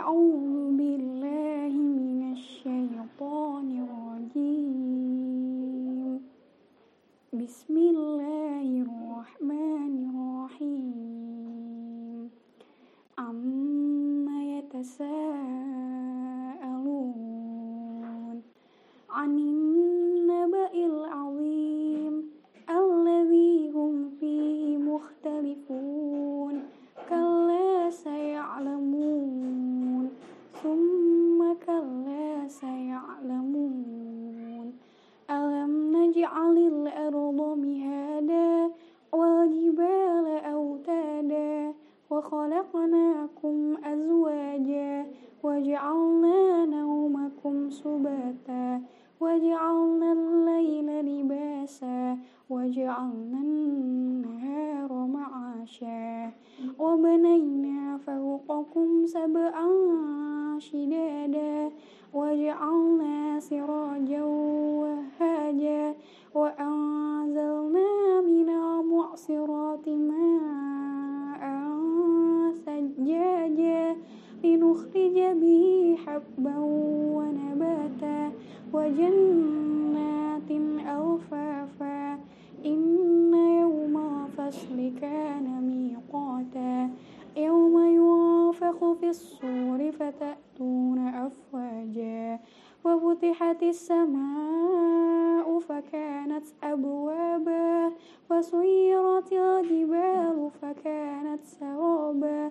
ao وجعلنا نومكم سباتا وجعلنا الليل لباسا وجعلنا النهار معاشا وبنينا فوقكم سبعا شدادا وجعلنا سراجا وهاجا وأنزلنا من المعصرات ماء ثجاجا لنخرج به حبا ونباتا وجنات ألفافا إن يوم الفصل كان ميقاتا. يوم ينفخ في الصور فتأتون أفواجا. وفتحت السماء فكانت أبوابا. وسيرت الجبال فكانت سرابا.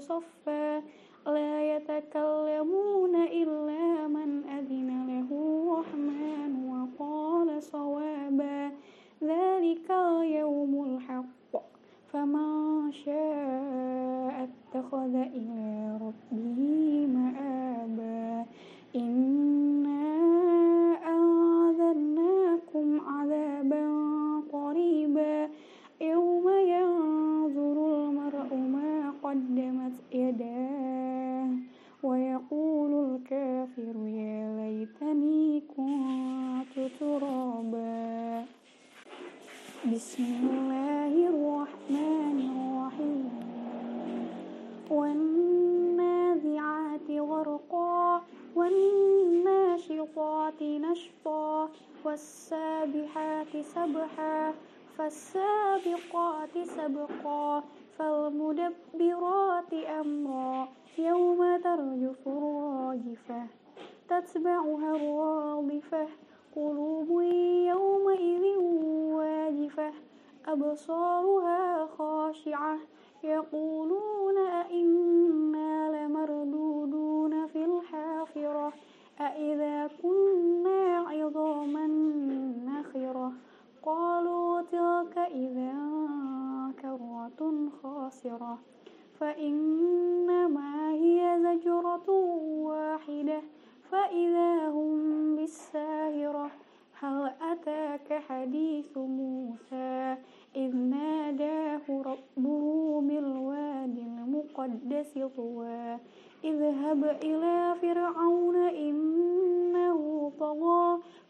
sofa la yatakallamuna illa فالسابقات سبقا فالمدبرات أمرا. يوم ترجف الراجفة تتبعها الرادفة قلوب يومئذ واجفة أبصارها خاشعة. يقولون أئنا لمردودون في الحافرة أئذا كنا عظاما نخرة. قالوا تلك إذا كرة خاسرة فإنما هي زجرة واحدة فإذا هم بالساهرة. هل أتاك حديث موسى؟ إذ ناداه ربه بالواد المقدس طوى. اذهب إلى فرعون إنه طغى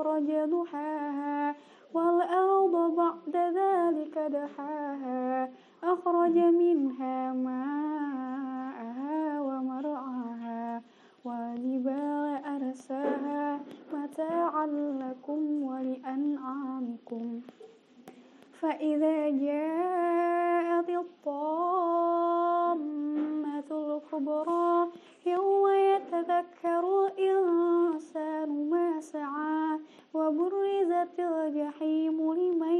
وأخرج ضحاها والأرض بعد ذلك دحاها. أخرج منها ماءها ومرعاها والجبال أرساها. متاعا لكم ولأنعامكم. فإذا جاءت الطامة الكبرى يوم يتذكر الإنسان ما سعى وبرزت الجحيم لمن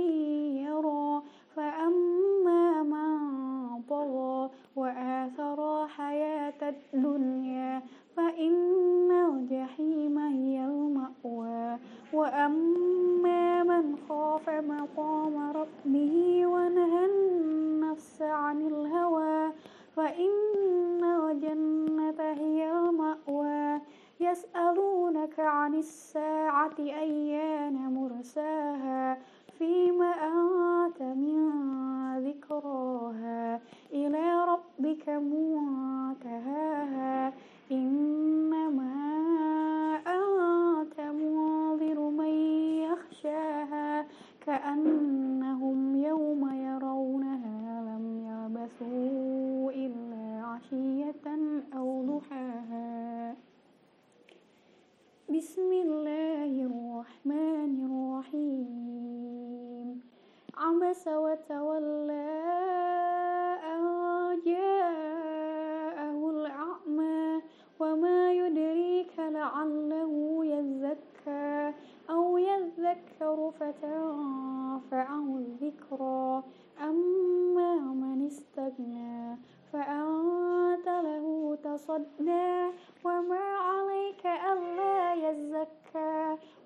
يرى فأما من طغى وآثر حياة الدنيا فإن الجحيم هي المأوى. وأما من خاف مقام ربه ونهى النفس عن الهوى فإن الجنة هي المأوى. يسألونك عن الساعة أيان مرساها فيم أنت من ذكراها إلى ربك منتهاها. إنما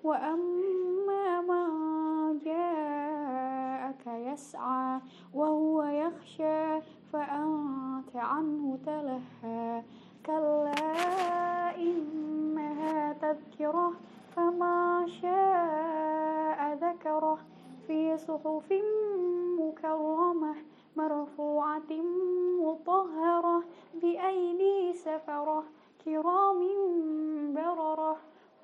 وأما من جاءك يسعى وهو يخشى فأنت عنه تلهى. كلا إنها تذكرة فما شاء ذكره في صحف مكرمة مرفوعة مطهرة بأيدي سفرة. كرام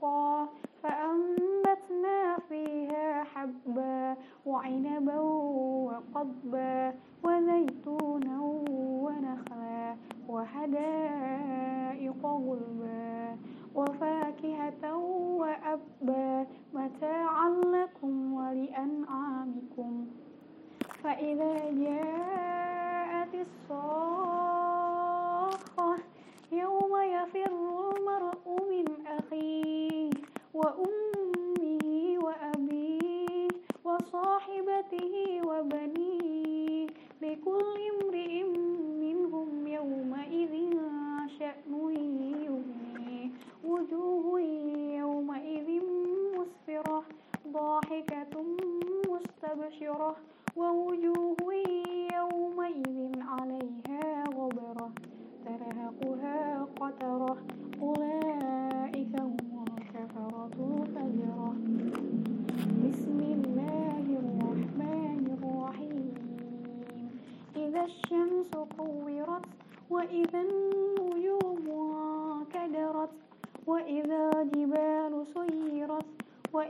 Bye.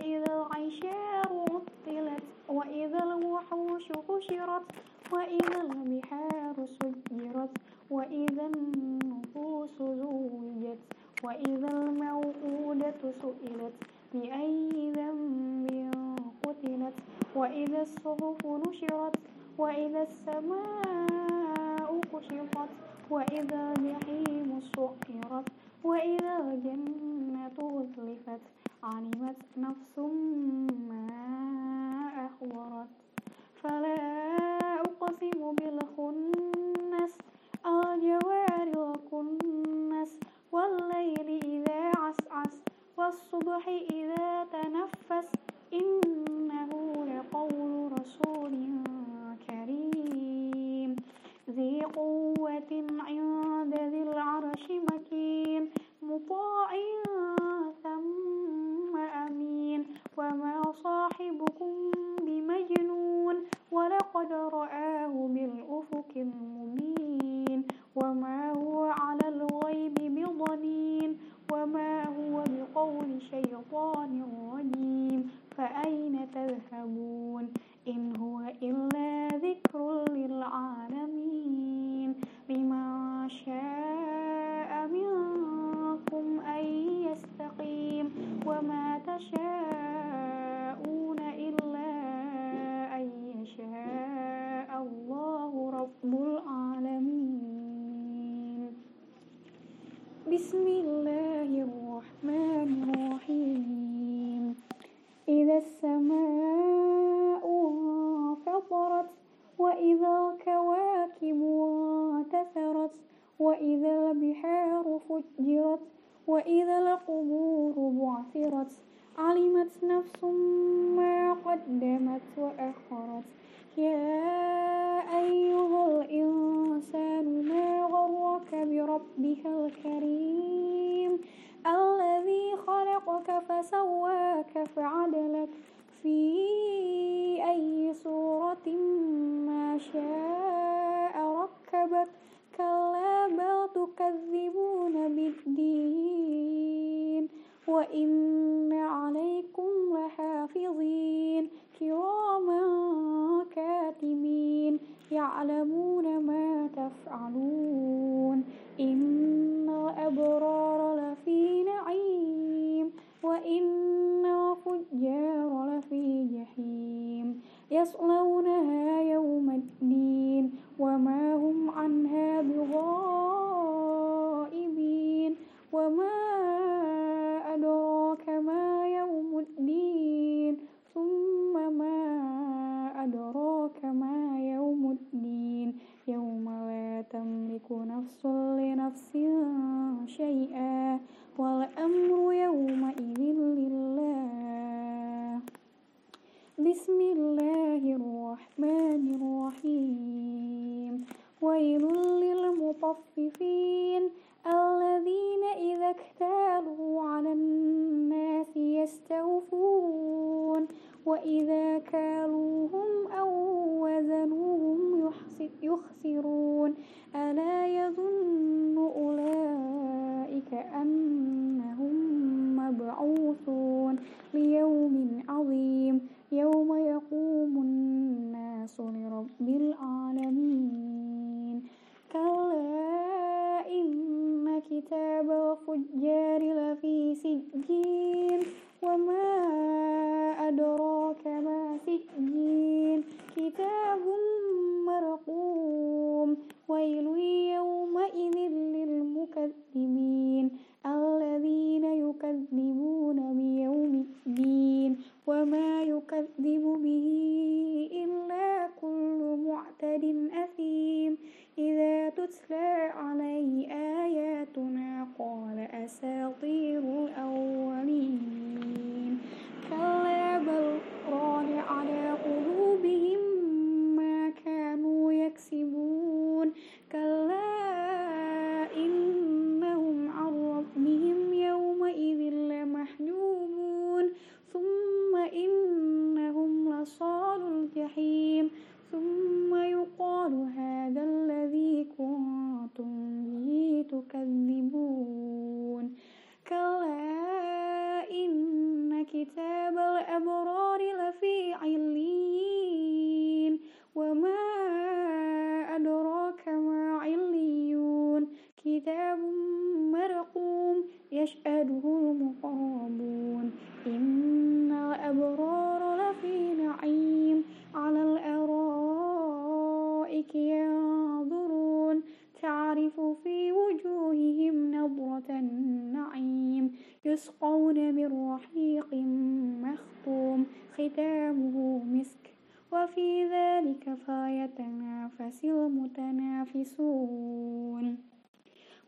you الصبح إذا تنفس. 的时 in así. الكتاب والفجار لفي سجين وما يسقون من رحيق مختوم ختامه مسك. وفي ذلك فيتنافس المتنافسون.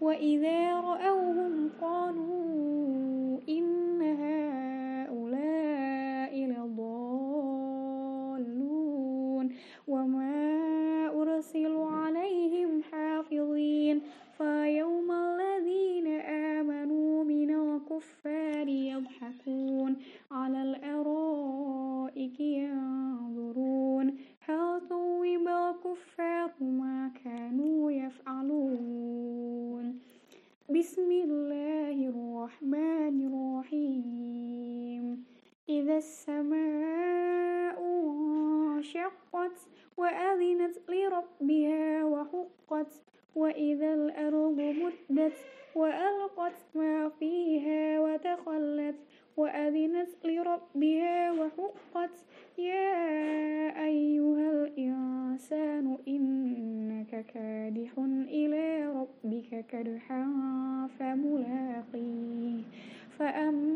وإذا رأوهم قالوا إن هؤلاء كدحا فملاقيه. فأما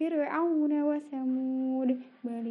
فرعون وثمود بل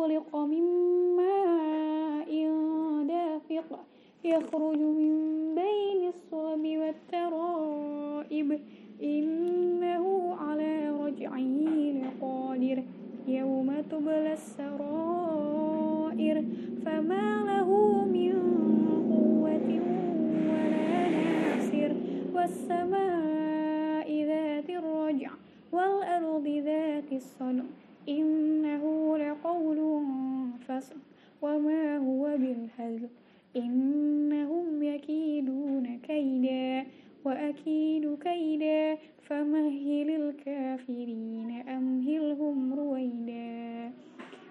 خلق من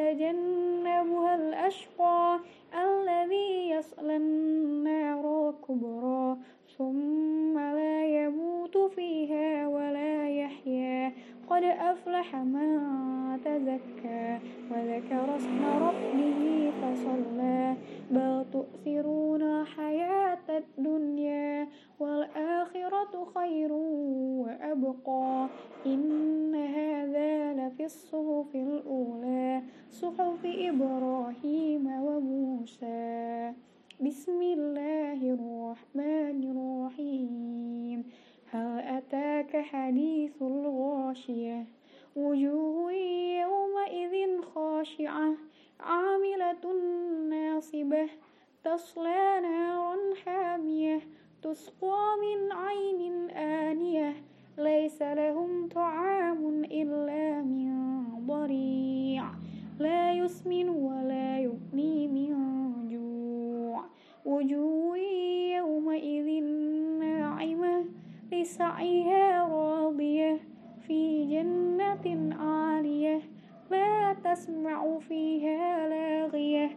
ويتجنبها الأشقى ناصبة تصلى نارا حامية تسقى من عين آنية. ليس لهم طعام إلا من ضريع. لا يسمن ولا يغني من جوع. وجوه يومئذ ناعمة لسعيها راضية. في جنة عالية لا تسمع فيها لاغية.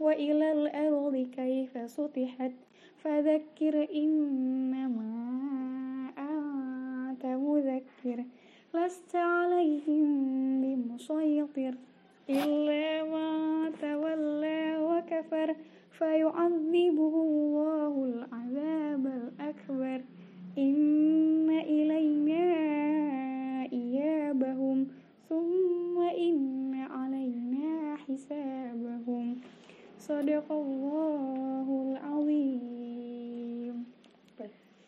وإلى الأرض كيف سطحت؟ فذكر إنما أنت مذكر لست عليهم بمسيطر إلا من تولى وكفر فيعذبه الله العذاب الأكبر. إن إلينا إيابهم ثم إن علينا حسابهم. Sadaqallahul Azim.